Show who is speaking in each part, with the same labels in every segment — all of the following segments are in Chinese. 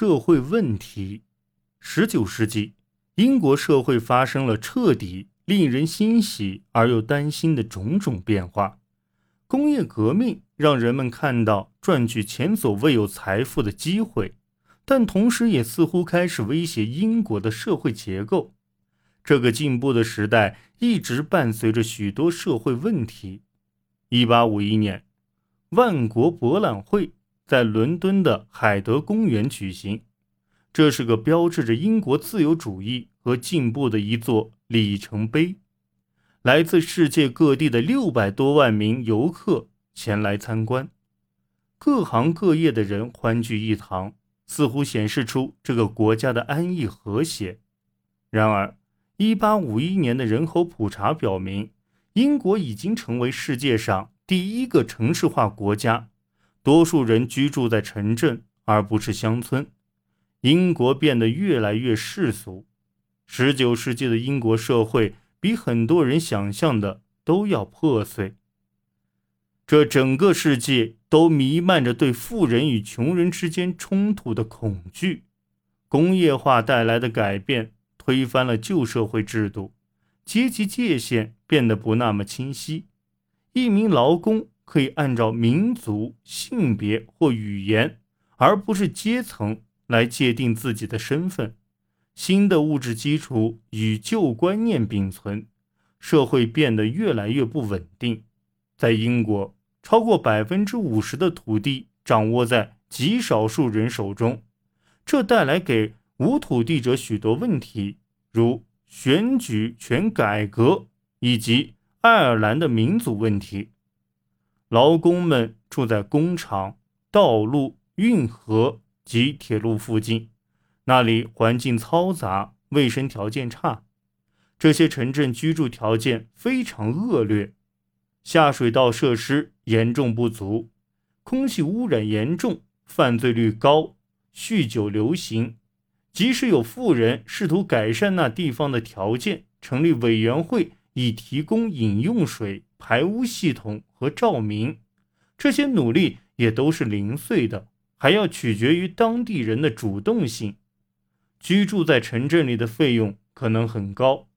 Speaker 1: 社会问题。十九世纪，英国社会发生了彻底令人欣喜而又担心的种种变化。工业革命让人们看到赚取前所未有财富的机会，但同时也似乎开始威胁英国的社会结构。这个进步的时代一直伴随着许多社会问题。一八五一年，万国博览会在伦敦的海德公园举行。这是个标志着英国自由主义和进步的一座里程碑。来自世界各地的六百多万名游客前来参观，各行各业的人欢聚一堂，似乎显示出这个国家的安逸和谐。然而，一八五一年的人口普查表明，英国已经成为世界上第一个城市化国家，多数人居住在城镇而不是乡村。英国变得越来越世俗。十九世纪的英国社会比很多人想象的都要破碎。这整个世界都弥漫着对富人与穷人之间冲突的恐惧。工业化带来的改变推翻了旧社会制度，阶级界限变得不那么清晰。一名劳工可以按照民族、性别或语言，而不是阶层。来界定自己的身份，新的物质基础与旧观念并存，社会变得越来越不稳定。在英国，超过百分之五十的土地掌握在极少数人手中，这带来给无土地者许多问题，如选举权改革以及爱尔兰的民族问题。劳工们住在工厂、道路、运河。及铁路附近，那里环境嘈杂，卫生条件差。这些城镇居住条件非常恶劣，下水道设施严重不足，空气污染严重，犯罪率高，酗酒流行。即使有富人试图改善那地方的条件，成立委员会以提供饮用水、排污系统和照明，这些努力也都是零碎的。还要取决于当地人的主动性。居住在城镇里的费用可能很高，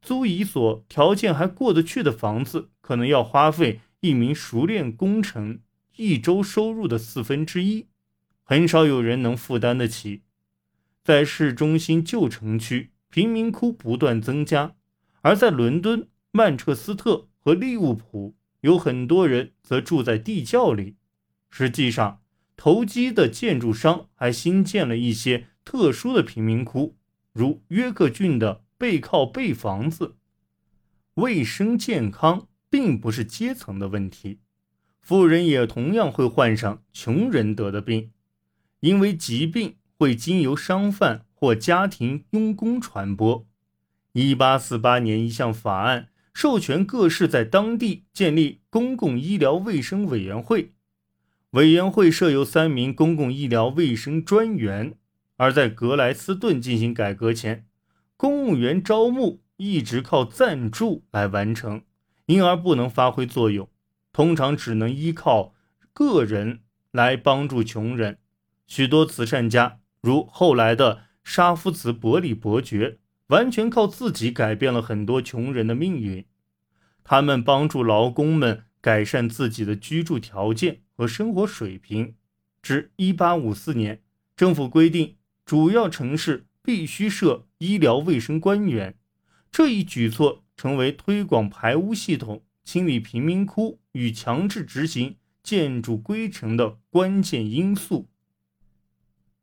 Speaker 1: 租一所条件还过得去的房子，可能要花费一名熟练工程一周收入的四分之一，很少有人能负担得起。在市中心旧城区，贫民窟不断增加；而在伦敦、曼彻斯特和利物浦，有很多人则住在地窖里。实际上，投机的建筑商还新建了一些特殊的贫民窟，如约克郡的背靠背房子。卫生健康并不是阶层的问题，富人也同样会患上穷人得的病，因为疾病会经由商贩或家庭佣工传播。一八四八年，一项法案授权各市在当地建立公共医疗卫生委员会。委员会设有三名公共医疗卫生专员，而在格莱斯顿进行改革前，公务员招募一直靠赞助来完成，因而不能发挥作用，通常只能依靠个人来帮助穷人。许多慈善家，如后来的沙夫茨伯里伯爵，完全靠自己改变了很多穷人的命运。他们帮助劳工们改善自己的居住条件。和生活水平。至1854年，政府规定主要城市必须设医疗卫生官员。这一举措成为推广排污系统、清理贫民窟与强制执行建筑规程的关键因素。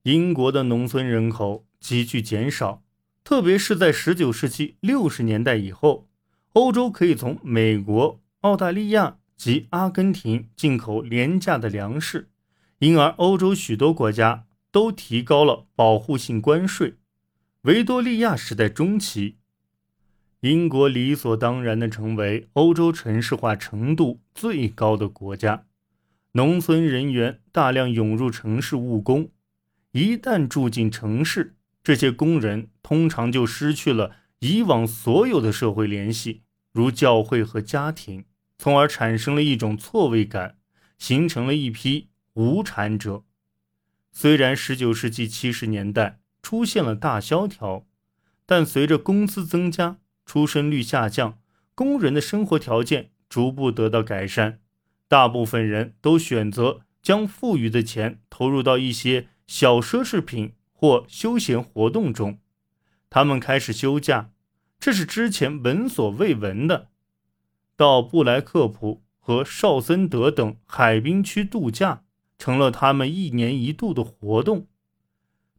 Speaker 1: 英国的农村人口急剧减少，特别是在19世纪60年代以后，欧洲可以从美国、澳大利亚。及阿根廷进口廉价的粮食，因而欧洲许多国家都提高了保护性关税。维多利亚时代中期，英国理所当然地成为欧洲城市化程度最高的国家，农村人员大量涌入城市务工。一旦住进城市，这些工人通常就失去了以往所有的社会联系，如教会和家庭。从而产生了一种错位感，形成了一批无产者。虽然19世纪70年代出现了大萧条，但随着工资增加、出生率下降，工人的生活条件逐步得到改善。大部分人都选择将富裕的钱投入到一些小奢侈品或休闲活动中。他们开始休假，这是之前闻所未闻的。到布莱克普和绍森德等海滨区度假。成了他们一年一度的活动。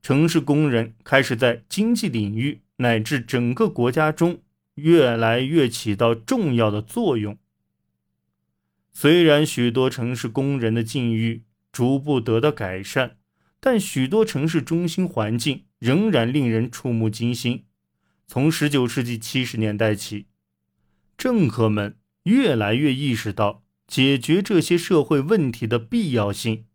Speaker 1: 城市工人开始在经济领域乃至整个国家中越来越起到重要的作用。虽然许多城市工人的境遇逐步得到改善，但许多城市中心环境仍然令人触目惊心。从19世纪70年代起，政客们越来越意识到解决这些社会问题的必要性。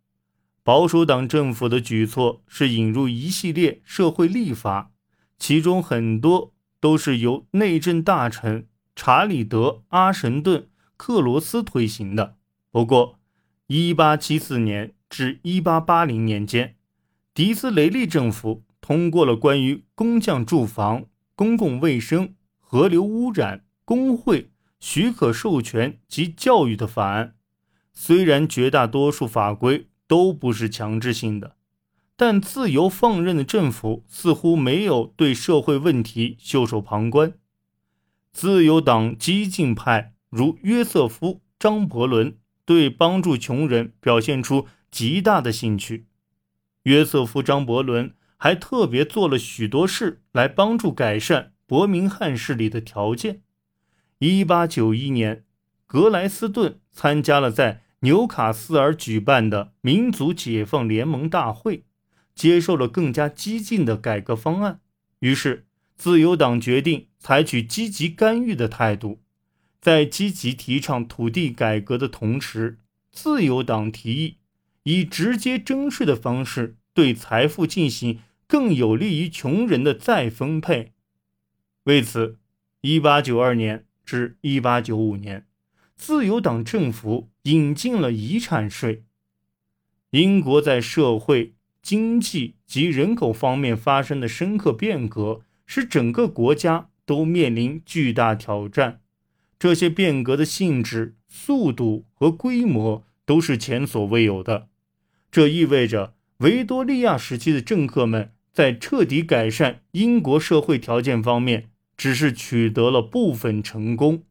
Speaker 1: 保守党政府的举措是引入一系列社会立法，其中很多都是由内政大臣查理德·阿什顿·克罗斯推行的。不过，1874年至1880年间，迪斯雷利政府通过了关于工匠住房、公共卫生、河流污染、工会许可授权及教育的法案。虽然绝大多数法规，都不是强制性的，但自由放任的政府似乎没有对社会问题袖手旁观。自由党激进派如约瑟夫·张伯伦对帮助穷人表现出极大的兴趣。约瑟夫·张伯伦还特别做了许多事来帮助改善伯明翰市里的条件。1891年，格莱斯顿参加了在纽卡斯尔举办的民族解放联盟大会，接受了更加激进的改革方案。于是，自由党决定采取积极干预的态度，在积极提倡土地改革的同时，自由党提议以直接征税的方式对财富进行更有利于穷人的再分配。为此，1892年至1895年。自由党政府引进了遗产税。英国在社会、经济及人口方面发生的深刻变革，使整个国家都面临巨大挑战。这些变革的性质、速度和规模都是前所未有的。这意味着维多利亚时期的政客们在彻底改善英国社会条件方面，只是取得了部分成功。